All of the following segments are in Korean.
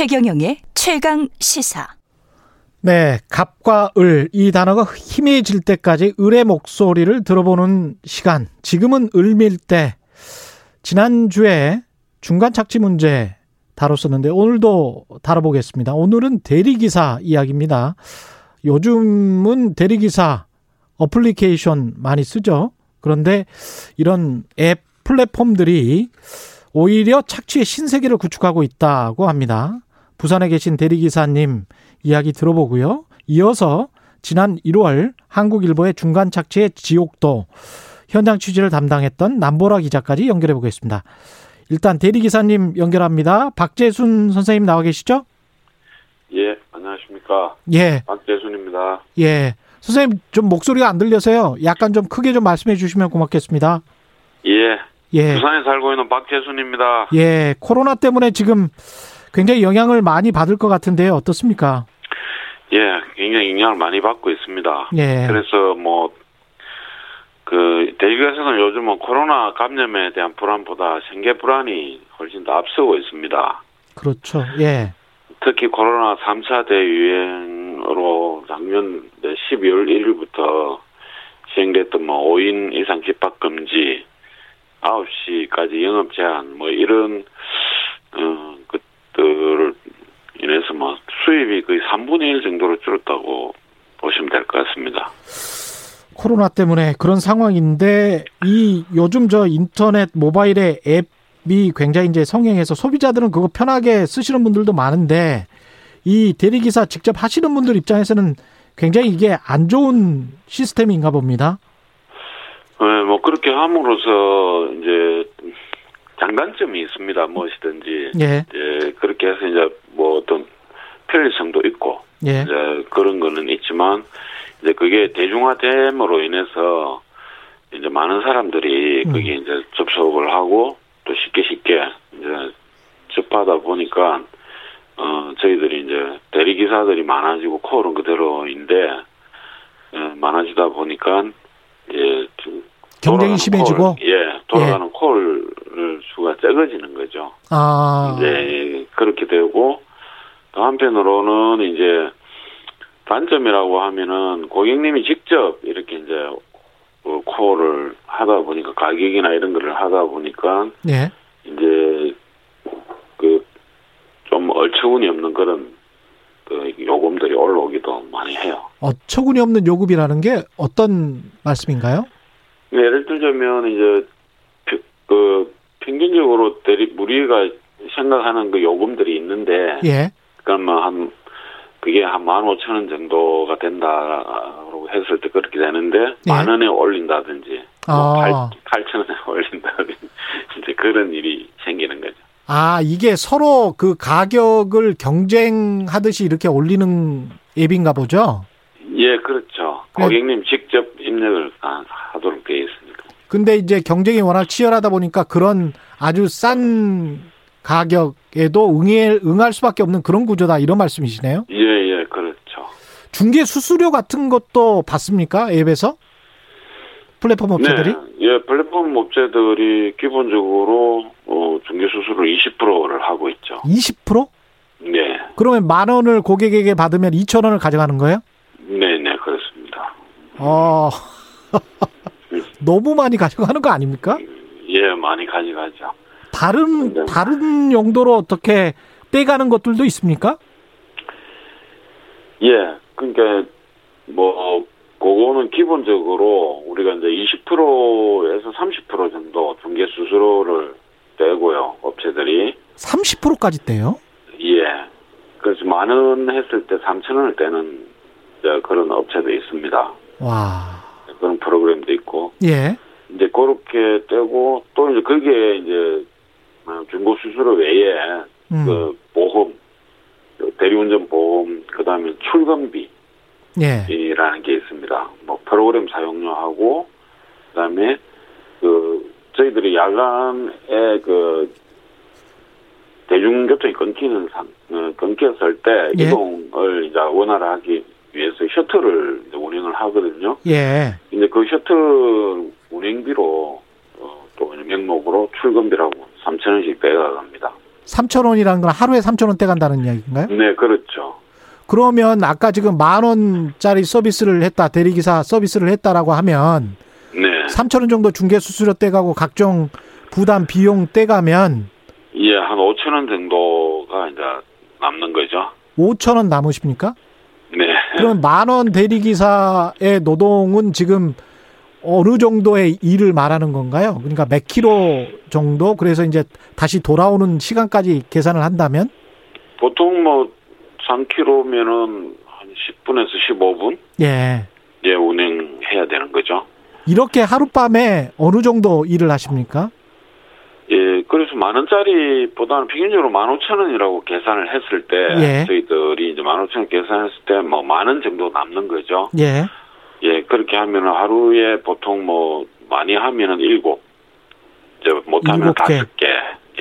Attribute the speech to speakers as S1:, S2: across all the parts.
S1: 최경영의 최강 시사.
S2: 네, 갑과 을, 이 단어가 희미해질 때까지 을의 목소리를 들어보는 시간. 지금은 을밀 때. 지난주에 중간 착지 문제 다뤘었는데 오늘도 다뤄보겠습니다. 오늘은 대리기사 이야기입니다. 요즘은 대리기사 어플리케이션 많이 쓰죠. 그런데 이런 앱 플랫폼들이 오히려 착취의 신세계를 구축하고 있다고 합니다. 부산에 계신 대리기사님 이야기 들어보고요. 이어서 지난 1월 한국일보의 중간 착취의 지옥도 현장 취재를 담당했던 남보라 기자까지 연결해 보겠습니다. 일단 대리기사님 연결합니다. 박재순 선생님 나와 계시죠?
S3: 예, 안녕하십니까.
S2: 예.
S3: 박재순입니다.
S2: 예. 선생님 좀 목소리가 안 들려서요. 약간 좀 크게 좀 말씀해 주시면 고맙겠습니다.
S3: 예.
S2: 예.
S3: 부산에 살고 있는 박재순입니다.
S2: 예. 코로나 때문에 지금 굉장히 영향을 많이 받을 것 같은데요. 어떻습니까?
S3: 예, 굉장히 영향을 많이 받고 있습니다.
S2: 예.
S3: 그래서 뭐, 그, 대기에서는 요즘은 코로나 감염에 대한 불안보다 생계 불안이 훨씬 더 앞서고 있습니다.
S2: 그렇죠. 예.
S3: 특히 코로나 3차 대유행으로 작년 12월 1일부터 시행됐던 뭐 5인 이상 집합 금지, 9시까지 영업 제한, 뭐 이런, 어, 것들을 인해서 뭐 수입이 거의 3분의 1 정도로 줄었다고 보시면 될 것 같습니다.
S2: 코로나 때문에 그런 상황인데 이 요즘 저 인터넷 모바일의 앱이 굉장히 이제 성행해서 소비자들은 그거 편하게 쓰시는 분들도 많은데 이 대리기사 직접 하시는 분들 입장에서는 굉장히 이게 안 좋은 시스템인가 봅니다.
S3: 네, 뭐 그렇게 함으로써 이제 장단점이 있습니다. 무엇이든지
S2: 예.
S3: 예, 그렇게 해서 이제 뭐 어떤 편리성도 있고
S2: 예.
S3: 이제 그런 거는 있지만 이제 그게 대중화됨으로 인해서 이제 많은 사람들이
S2: 음.
S3: 거기에 이제 접속을 하고 또 쉽게 쉽게 이제 접하다 보니까 어 저희들이 이제 대리 기사들이 많아지고 콜은 그대로인데 어, 많아지다 보니까 좀
S2: 경쟁이 심해지고?
S3: 콜, 예 돌아가는 콜 수가 적어지는 거죠.
S2: 아.
S3: 이제 그렇게 되고 또 한편으로는 이제 단점이라고 하면은 고객님이 직접 이렇게 이제 그 콜을 하다 보니까 가격이나 이런 거를 하다 보니까
S2: 예.
S3: 이제 그 좀 얼처구니 없는 그런 그 요금들이 올라오기도 많이 해요.
S2: 어처구니 없는 요금이라는 게 어떤 말씀인가요?
S3: 예를 들자면 이제 그- 그 평균적으로 대리 우리가 생각하는 그 요금들이 있는데
S2: 예.
S3: 그러면 한 그게 한 만 오천 원 정도가 된다라고 했을 때 그렇게 되는데
S2: 예.
S3: 만 원에 올린다든지
S2: 아.
S3: 뭐 팔천 원에 올린다든지 이제 그런 일이 생기는 거죠.
S2: 아, 이게 서로 그 가격을 경쟁하듯이 이렇게 올리는 앱인가 보죠?
S3: 예, 그렇죠.
S2: 네.
S3: 고객님 직접 입력을 하- 하도록 되어 있습니다.
S2: 근데 이제 경쟁이 워낙 치열하다 보니까 그런 아주 싼 가격 에도 응해, 응할 수밖에 없는 그런 구조다 이런 말씀이시네요.
S3: 예, 예, 그렇죠.
S2: 중개 수수료 같은 것도 받습니까? 앱에서? 플랫폼 업체들이?
S3: 네, 예, 플랫폼 업체들이 기본적으로 어, 중개 수수료 20%를 하고 있죠.
S2: 20%?
S3: 네,
S2: 그러면 만 원을 고객에게 받으면 2천 원을 가져가는 거예요?
S3: 네, 네, 그렇습니다.
S2: 어. 너무 많이 가져가는 거 아닙니까?
S3: 예, 많이 가져가죠.
S2: 다른
S3: 네.
S2: 다른 용도로 어떻게 떼가는 것들도 있습니까?
S3: 예, 그러니까 뭐 그거는 기본적으로 우리가 이제 20%에서 30% 정도 중개 수수료를 떼고요, 업체들이.
S2: 30%까지 떼요?
S3: 예. 그래서 만 원 했을 때 3천 원을 떼는 그런 업체도 있습니다.
S2: 와.
S3: 그런 프로그램도 있고.
S2: 예.
S3: 이제 그렇게 떼고 또 이제 거기에 이제 어, 중고 수수료 외에
S2: 음.
S3: 그 보험, 그 대리운전 보험, 그 다음에 출근비,
S2: 예.
S3: 이라는 게 있습니다. 뭐 프로그램 사용료하고 그다음에 그 저희들이 야간에 그 대중교통이 끊기는 상 어, 끊겼을 때
S2: 예.
S3: 이동을 이제 원활하게 위해서 셔틀을 운행을 하거든요.
S2: 예.
S3: 이제 그 셔틀 운행비로 어, 또 명목으로 출근비라고 3천 원씩 빼가갑니다.
S2: 3천 원이라는 건 하루에 3천 원대 간다는 이야기인가요?
S3: 네, 그렇죠.
S2: 그러면 아까 지금 만 원짜리 서비스를 했다, 대리기사 서비스를 했다라고 하면
S3: 네.
S2: 3천 원 정도 중개 수수료 떼가고 각종 부담 비용 떼가면
S3: 예, 한 5천 원 정도가 이제 남는 거죠.
S2: 5천 원 남으십니까?
S3: 네.
S2: 그러면 만원 대리기사의 노동은 지금 어느 정도의 일을 말하는 건가요? 그러니까 몇 킬로 정도? 그래서 이제 다시 돌아오는 시간까지 계산을 한다면?
S3: 보통 뭐 3km면은 한 10분에서 15분
S2: 예.
S3: 예, 운행해야 되는 거죠.
S2: 이렇게 하룻밤에 어느 정도 일을 하십니까?
S3: 예, 그래서 만 원짜리보다는 평균적으로 만 오천 원이라고 계산을 했을 때
S2: 예.
S3: 저희들이 이제 만 오천 원 계산했을 때 뭐 만 원 정도 남는 거죠.
S2: 예.
S3: 예, 그렇게 하면은 하루에 보통 뭐 많이 하면은 일곱, 이제 못하면. 다섯 개,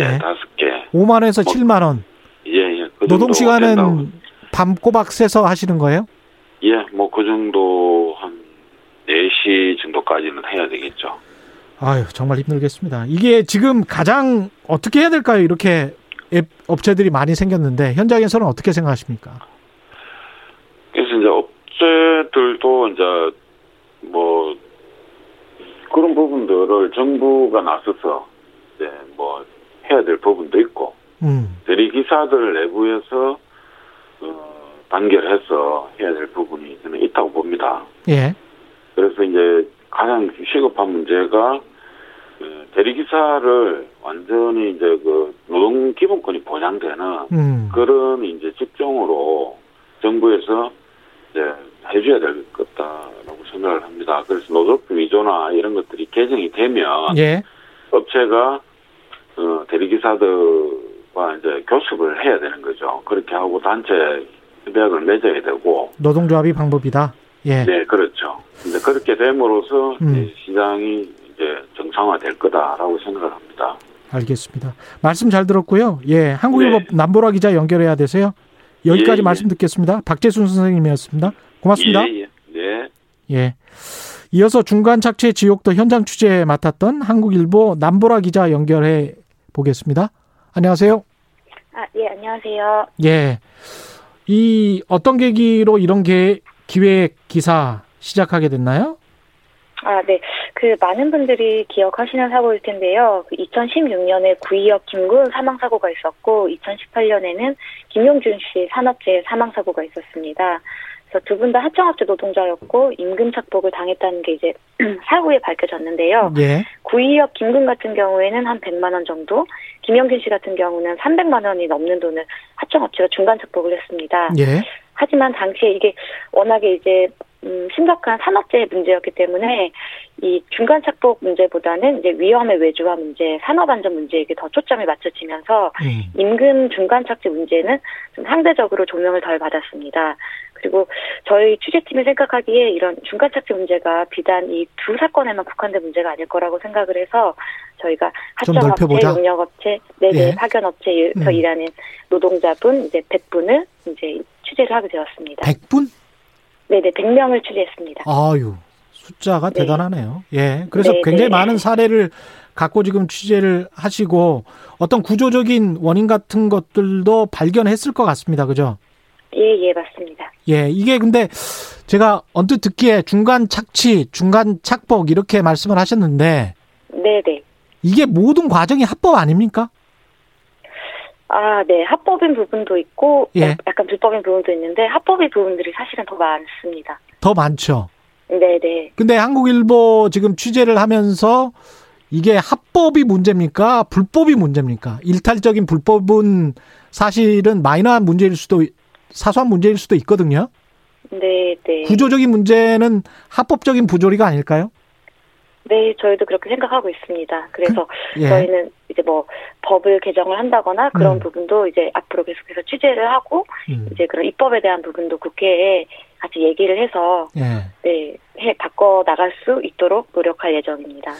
S3: 예,
S2: 예.
S3: 다섯 개,
S2: 5만 원에서
S3: 뭐,
S2: 7만 원.
S3: 예, 예. 그
S2: 노동
S3: 된다고.
S2: 시간은 밤 꼬박 새서 하시는 거예요?
S3: 예, 뭐 그 정도 한 4시 정도까지는 해야 되겠죠.
S2: 아유, 정말 힘들겠습니다. 이게 지금 가장 어떻게 해야 될까요? 이렇게 앱 업체들이 많이 생겼는데 현장에서는 어떻게 생각하십니까?
S3: 그래서 이제 뭐 그런 부분들을 정부가 나서서 이제 뭐 해야 될 부분도 있고
S2: 음.
S3: 대리 기사들 내부에서 어, 단결해서 해야 될 부분이 저는 있다고 봅니다.
S2: 예.
S3: 그래서 이제 가장 시급한 문제가 그 대리기사를 완전히 이제 그 노동 기본권이 보장되는
S2: 음.
S3: 그런 이제 직종으로 정부에서 이제 해줘야 될 것다라고 생각을 합니다. 그래서 노조법 위조나 이런 것들이 개정이 되면
S2: 예.
S3: 업체가 어, 대리기사들과 이제 교섭을 해야 되는 거죠. 그렇게 하고 단체 협약을 맺어야 되고,
S2: 노동조합이 방법이다. 예.
S3: 네, 그렇죠. 이제 그렇게 됨으로써
S2: 음.
S3: 시장이 이제 정상화될 거다라고 생각을 합니다.
S2: 알겠습니다. 말씀 잘 들었고요. 예. 한국일보
S3: 네.
S2: 남보라 기자 연결해야 되세요. 여기까지
S3: 예, 예.
S2: 말씀 듣겠습니다. 박재순 선생님이었습니다. 고맙습니다.
S3: 예, 예. 네.
S2: 예. 이어서 중간 착취의 지옥도 현장 취재 맡았던 한국일보 남보라 기자 연결해 보겠습니다. 안녕하세요.
S4: 아, 예, 안녕하세요.
S2: 예. 이 어떤 계기로 이런 게 기획 기사 시작하게 됐나요?
S4: 아, 네. 그 많은 분들이 기억하시는 사고일 텐데요. 그 2016년에 구이역 김군 사망 사고가 있었고 2018년에는 김용준 씨 산업재해 사망 사고가 있었습니다. 그래서 두 분 다 하청업체 노동자였고 임금 착복을 당했다는 게 이제 사후에 밝혀졌는데요.
S2: 예.
S4: 구이역 김군 같은 경우에는 한 100만 원 정도, 김영균 씨 같은 경우는 300만 원이 넘는 돈을 하청업체가 중간 착복을 했습니다.
S2: 예.
S4: 하지만 당시에 이게 워낙에 이제 음, 심각한 산업재해 문제였기 때문에 이 중간 착복 문제보다는 이제 위험의 외주화 문제, 산업 안전 문제에게 더 초점이 맞춰지면서
S2: 음.
S4: 임금 중간 착지 문제는 좀 상대적으로 조명을 덜 받았습니다. 그리고 저희 취재팀이 생각하기에 이런 중간 착지 문제가 비단 이 두 사건에만 국한된 문제가 아닐 거라고 생각을 해서 저희가
S2: 좀
S4: 하청업체. 용역업체, 네네
S2: 예.
S4: 파견업체에서
S2: 음.
S4: 일하는 노동자분 이제 100분을 이제 취재를 하게 되었습니다.
S2: 100분?
S4: 네네 100명을 취재했습니다.
S2: 아유. 숫자가
S4: 네.
S2: 대단하네요. 예. 그래서
S4: 네,
S2: 굉장히
S4: 네.
S2: 많은 사례를 갖고 지금 취재를 하시고 어떤 구조적인 원인 같은 것들도 발견했을 것 같습니다. 그죠?
S4: 예, 예, 맞습니다.
S2: 예, 이게 근데 제가 언뜻 듣기에 중간 착취, 중간 착복 이렇게 말씀을 하셨는데
S4: 네 네.
S2: 이게 모든 과정이 합법 아닙니까?
S4: 아, 네. 합법인 부분도 있고,
S2: 예.
S4: 어, 약간 불법인 부분도 있는데, 합법인 부분들이 사실은 더 많습니다.
S2: 더 많죠.
S4: 네 네.
S2: 근데 한국일보 지금 취재를 하면서 이게 합법이 문제입니까? 불법이 문제입니까? 일탈적인 불법은 사실은 마이너한 문제일 수도, 사소한 문제일 수도 있거든요.
S4: 네 네.
S2: 구조적인 문제는 합법적인 부조리가 아닐까요?
S4: 네, 저희도 그렇게 생각하고 있습니다. 그래서
S2: 예.
S4: 저희는 이제 뭐 법을 개정을 한다거나 그런
S2: 음.
S4: 부분도 이제 앞으로 계속해서 취재를 하고
S2: 음,
S4: 이제 그런 입법에 대한 부분도 국회에 같이 얘기를 해서
S2: 예.
S4: 네, 해 바꿔 나갈 수 있도록 노력할 예정입니다.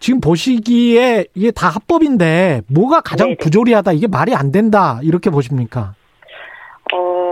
S2: 지금 보시기에 이게 다 합법인데 뭐가 가장
S4: 네네.
S2: 부조리하다 이게 말이 안 된다 이렇게 보십니까?
S4: 어,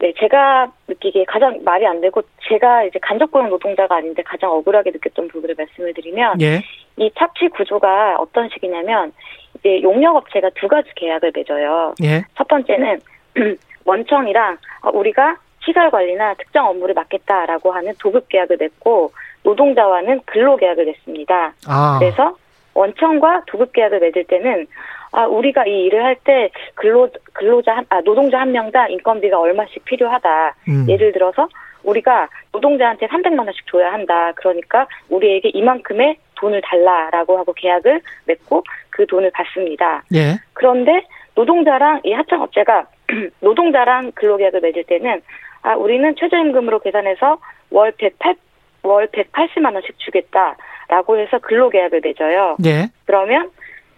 S4: 네, 제가 느끼기에 가장 말이 안 되고 제가 이제 간접고용 노동자가 아닌데 가장 억울하게 느꼈던 부분을 말씀을 드리면
S2: 예.
S4: 이 착취 구조가 어떤 식이냐면 이제 용역업체가 두 가지 계약을 맺어요.
S2: 예.
S4: 첫 번째는 원청이랑 어, 우리가 시설 관리나 특정 업무를 맡겠다라고 하는 도급 계약을 맺고 노동자와는 근로 계약을 맺습니다.
S2: 아.
S4: 그래서 원청과 도급 계약을 맺을 때는 아 우리가 이 일을 할 때 근로 근로자 한, 아 노동자 한 명당 인건비가 얼마씩 필요하다.
S2: 음.
S4: 예를 들어서 우리가 노동자한테 300만 원씩 줘야 한다. 그러니까 우리에게 이만큼의 돈을 달라라고 하고 계약을 맺고 그 돈을 받습니다.
S2: 예.
S4: 그런데 노동자랑 이 하청업체가 노동자랑 근로계약을 맺을 때는 아 우리는 최저임금으로 계산해서 월 108, 월 180만 원씩 주겠다라고 해서 근로계약을 맺어요.
S2: 예.
S4: 그러면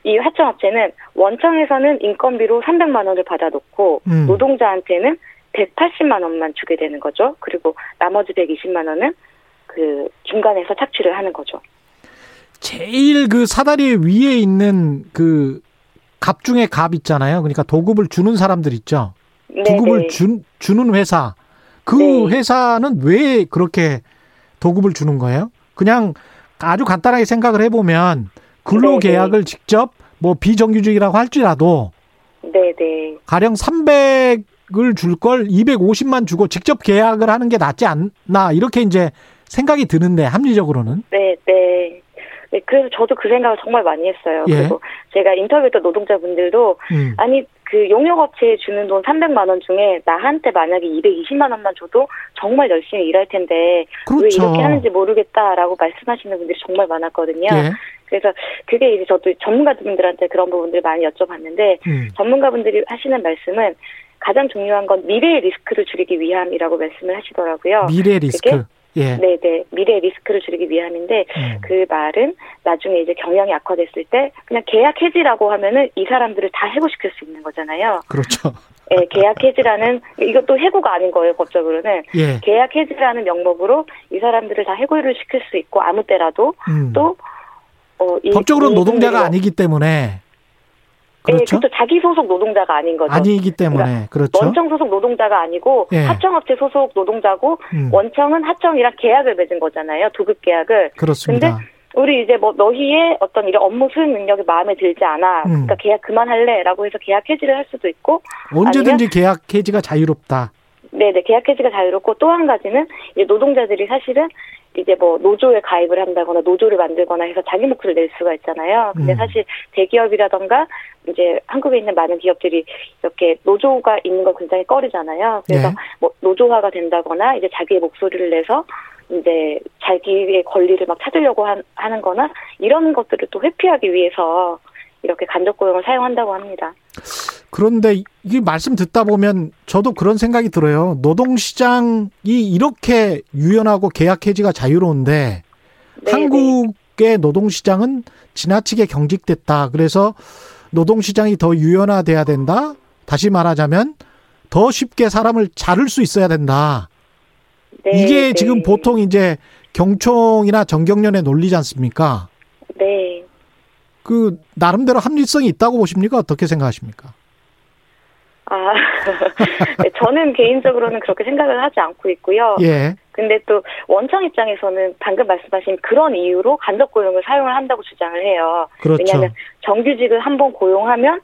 S4: 이 하청업체는 원청에서는 인건비로 300만 원을 받아놓고
S2: 음.
S4: 노동자한테는 180만 원만 주게 되는 거죠. 그리고 나머지 120만 원은 그 중간에서 착취를 하는 거죠.
S2: 제일 그 사다리 위에 있는 그 갑 중에 갑 있잖아요. 그러니까 도급을 주는 사람들 있죠. 도급을
S4: 네네.
S2: 준, 주는 회사. 그
S4: 네.
S2: 회사는 왜 그렇게 도급을 주는 거예요? 그냥 아주 간단하게 생각을 해보면 근로
S4: 네,
S2: 계약을 직접 뭐 비정규직이라고 할지라도
S4: 네네.
S2: 가령 300을 줄 걸 250만 주고 직접 계약을 하는 게 낫지 않나 이렇게 이제 생각이 드는데 합리적으로는
S4: 네, 네. 네, 그래서 저도 그 생각을 정말 많이 했어요.
S2: 예.
S4: 그리고 제가 인터뷰했던 노동자분들도
S2: 음.
S4: 아니 그 용역업체에 주는 돈 300만 원 중에 나한테 만약에 220만 원만 줘도 정말 열심히 일할 텐데 왜
S2: 그렇죠.
S4: 이렇게 하는지 모르겠다라고 말씀하시는 분들이 정말 많았거든요.
S2: 예.
S4: 그래서 그게 이제 저도 전문가분들한테 그런 부분들을 많이 여쭤봤는데
S2: 음.
S4: 전문가분들이 하시는 말씀은 가장 중요한 건 미래의 리스크를 줄이기 위함이라고 말씀을 하시더라고요.
S2: 미래 리스크. 예.
S4: 네네 미래의 리스크를 줄이기 위함인데
S2: 음.
S4: 그 말은 나중에 이제 경영이 악화됐을 때 그냥 계약 해지라고 하면은 이 사람들을 다 해고시킬 수 있는 거잖아요.
S2: 그렇죠.
S4: 예, 계약 해지라는 이것도 해고가 아닌 거예요 법적으로는
S2: 예.
S4: 계약 해지라는 명목으로 이 사람들을 다 해고를 시킬 수 있고 아무 때라도
S2: 음.
S4: 또 어, 이,
S2: 법적으로
S4: 이
S2: 노동자가 아니기 때문에
S4: 예,
S2: 그렇죠.
S4: 그것도 자기 소속 노동자가 아닌 거죠.
S2: 아니기 때문에 그렇죠.
S4: 원청 소속 노동자가 아니고
S2: 예.
S4: 하청업체 소속 노동자고
S2: 음.
S4: 원청은 하청이랑 계약을 맺은 거잖아요. 도급 계약을.
S2: 그렇습니다.
S4: 우리 이제 뭐 너희의 어떤 이런 업무 수행 능력이 마음에 들지 않아.
S2: 음.
S4: 그러니까 계약 그만할래라고 해서 계약 해지를 할 수도 있고,
S2: 언제든지 계약 해지가 자유롭다.
S4: 네네 계약 해지가 자유롭고 또 한 가지는 이제 노동자들이 사실은 이제 뭐 노조에 가입을 한다거나 노조를 만들거나 해서 자기 목소리를 낼 수가 있잖아요. 근데
S2: 음.
S4: 사실 대기업이라든가 이제 한국에 있는 많은 기업들이 이렇게 노조가 있는 걸 굉장히 꺼리잖아요. 그래서
S2: 네.
S4: 뭐 노조화가 된다거나 이제 자기의 목소리를 내서 이제 자기의 권리를 막 찾으려고 한, 하는 거나 이런 것들을 또 회피하기 위해서 이렇게 간접 고용을 사용한다고 합니다.
S2: 그런데 이게 말씀 듣다 보면 저도 그런 생각이 들어요. 노동시장이 이렇게 유연하고 계약 해지가 자유로운데
S4: 네,
S2: 한국의 노동시장은 지나치게 경직됐다. 그래서 노동시장이 더 유연화돼야 된다. 다시 말하자면 더 쉽게 사람을 자를 수 있어야 된다.
S4: 네,
S2: 이게
S4: 네.
S2: 지금 보통 이제 경총이나 정경련의 논리지 않습니까?
S4: 네.
S2: 그 나름대로 합리성이 있다고 보십니까? 어떻게 생각하십니까?
S4: 아, 네, 저는 개인적으로는 그렇게 생각을 하지 않고 있고요.
S2: 예.
S4: 근데 또 원청 입장에서는 방금 말씀하신 그런 이유로 간접 고용을 사용을 한다고 주장을 해요.
S2: 그렇죠.
S4: 왜냐하면 정규직을 한번 고용하면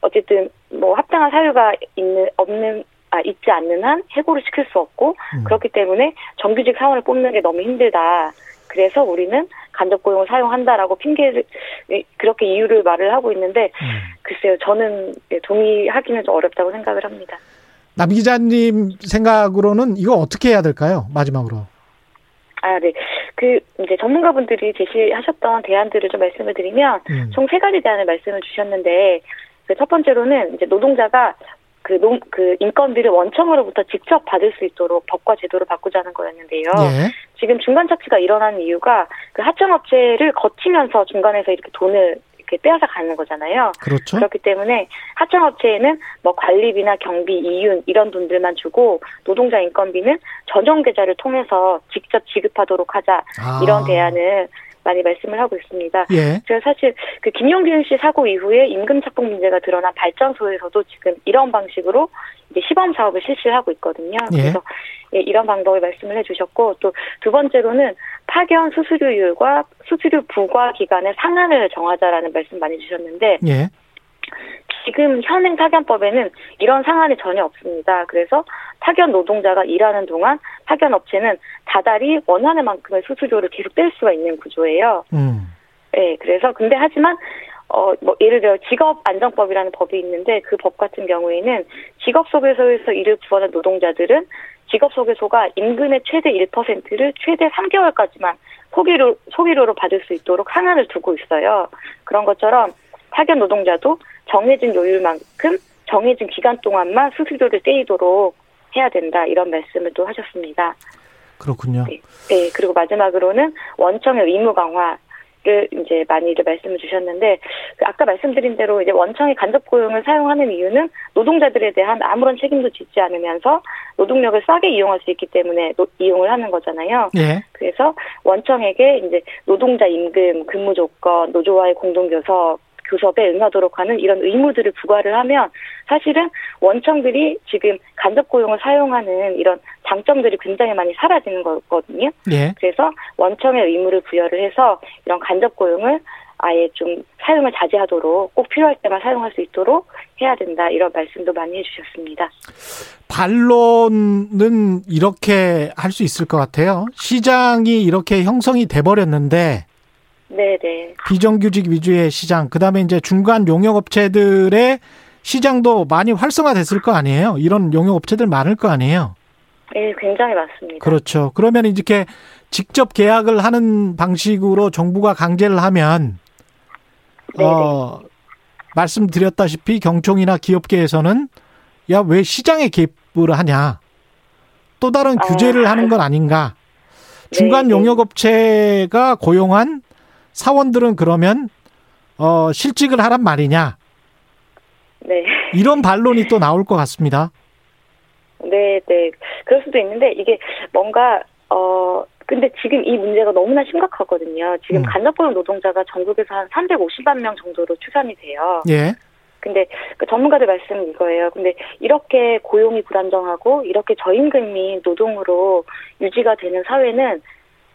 S4: 어쨌든 뭐 합당한 사유가 있는 없는 아 있지 않는 한 해고를 시킬 수 없고
S2: 음.
S4: 그렇기 때문에 정규직 사원을 뽑는 게 너무 힘들다. 그래서 우리는 간접 고용을 사용한다라고 핑계를 예, 그렇게 이유를 말을 하고 있는데
S2: 음.
S4: 글쎄요 저는 예, 동의하기는 좀 어렵다고 생각을 합니다.
S2: 남 기자님 생각으로는 이거 어떻게 해야 될까요? 마지막으로.
S4: 아, 네. 그, 이제 전문가분들이 제시하셨던 대안들을 좀 말씀을 드리면,
S2: 음.
S4: 총세 가지 대안을 말씀을 주셨는데, 그 첫 번째로는 이제 노동자가 그, 농, 그 인건비를 원청으로부터 직접 받을 수 있도록 법과 제도를 바꾸자는 거였는데요.
S2: 예.
S4: 지금 중간 착취가 일어나는 이유가 그 하청업체를 거치면서 중간에서 이렇게 돈을 이렇게 빼앗아 가는 거잖아요.
S2: 그렇죠.
S4: 그렇기 때문에 하청업체에는 뭐 관리비나 경비, 이윤 이런 돈들만 주고 노동자 인건비는 전용 계좌를 통해서 직접 지급하도록 하자
S2: 아.
S4: 이런 대안을 많이 말씀을 하고 있습니다.
S2: 예.
S4: 제가 사실 그 김용균 씨 사고 이후에 임금 착공 문제가 드러난 발전소에서도 지금 이런 방식으로 이제 시범 사업을 실시하고 있거든요.
S2: 예.
S4: 그래서 예, 이런 방법을 말씀을 해주셨고 또 두 번째로는 파견 수수료율과 수수료 부과 기간의 상한을 정하자라는 말씀 많이 주셨는데
S2: 예.
S4: 지금 현행 파견법에는 이런 상한이 전혀 없습니다. 그래서 파견 노동자가 일하는 동안 파견 업체는 다달이 원하는 만큼의 수수료를 계속 뗄 수가 있는 구조예요.
S2: 음.
S4: 네, 그래서 근데 하지만 어 뭐 예를 들어 직업 안정법이라는 법이 있는데 그 법 같은 경우에는 직업 소개소에서 일을 구하는 노동자들은 직업 소개소가 임금의 최대 1%를 최대 3개월까지만 소기로 소기료로 받을 수 있도록 상한을 두고 있어요. 그런 것처럼 파견 노동자도 정해진 요율만큼 정해진 기간 동안만 수수료를 떼이도록 해야 된다 이런 말씀을 또 하셨습니다.
S2: 그렇군요.
S4: 네. 네, 그리고 마지막으로는 원청의 의무 강화 를 이제 많이들 말씀을 주셨는데 그 아까 말씀드린 대로 이제 원청의 간접 고용을 사용하는 이유는 노동자들에 대한 아무런 책임도 짓지 않으면서 노동력을 싸게 이용할 수 있기 때문에 노, 이용을 하는 거잖아요.
S2: 예.
S4: 그래서 원청에게 이제 노동자 임금, 근무 조건, 노조와의 공동 교섭 교섭에 응하도록 하는 이런 의무들을 부과를 하면 사실은 원청들이 지금 간접 고용을 사용하는 이런 장점들이 굉장히 많이 사라지는 거거든요.
S2: 예.
S4: 그래서 원청의 의무를 부여를 해서 이런 간접 고용을 아예 좀 사용을 자제하도록 꼭 필요할 때만 사용할 수 있도록 해야 된다 이런 말씀도 많이 해주셨습니다.
S2: 반론은 이렇게 할 수 있을 것 같아요. 시장이 이렇게 형성이 돼 버렸는데
S4: 네네.
S2: 비정규직 위주의 시장, 그 다음에 이제 중간 용역업체들의 시장도 많이 활성화됐을 거 아니에요. 이런 용역업체들 많을 거 아니에요.
S4: 네, 굉장히 많습니다.
S2: 그렇죠. 그러면 이렇게 직접 계약을 하는 방식으로 정부가 강제를 하면
S4: 네네.
S2: 어 말씀드렸다시피 경총이나 기업계에서는 야 왜 시장에 개입을 하냐 또 다른
S4: 아.
S2: 규제를 하는 건 아닌가 중간. 용역업체가 고용한 사원들은 그러면 어 실직을 하란 말이냐
S4: 네.
S2: 이런 반론이 또 나올 것 같습니다.
S4: 네, 네. 그럴 수도 있는데 이게 뭔가 어 근데 지금 이 문제가 너무나 심각하거든요. 지금
S2: 음.
S4: 간접고용 노동자가 전국에서 한 350만 명 정도로 추산이 돼요.
S2: 예,
S4: 근데 그 전문가들 말씀은 이거예요. 근데 이렇게 고용이 불안정하고 이렇게 저임금이 노동으로 유지가 되는 사회는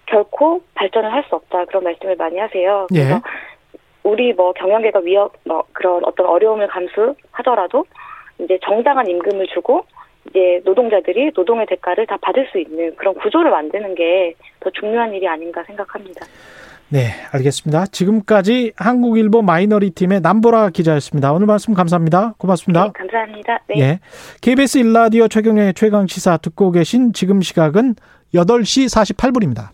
S4: 결코 발전을 할 수 없다 그런 말씀을 많이 하세요.
S2: 예.
S4: 그래서 우리 뭐 경영계가 위협 뭐 그런 어떤 어려움을 감수하더라도 이제 정당한 임금을 주고 이제 노동자들이 노동의 대가를 다 받을 수 있는 그런 구조를 만드는 게 더 중요한 일이 아닌가 생각합니다.
S2: 네, 알겠습니다. 지금까지 한국일보 마이너리 팀의 남보라 기자였습니다. 오늘 말씀 감사합니다. 고맙습니다.
S4: 네, 감사합니다. 네.
S2: 예. KBS 일라디오 최경영의 최강 시사 듣고 계신 지금 시각은 8시 48분입니다.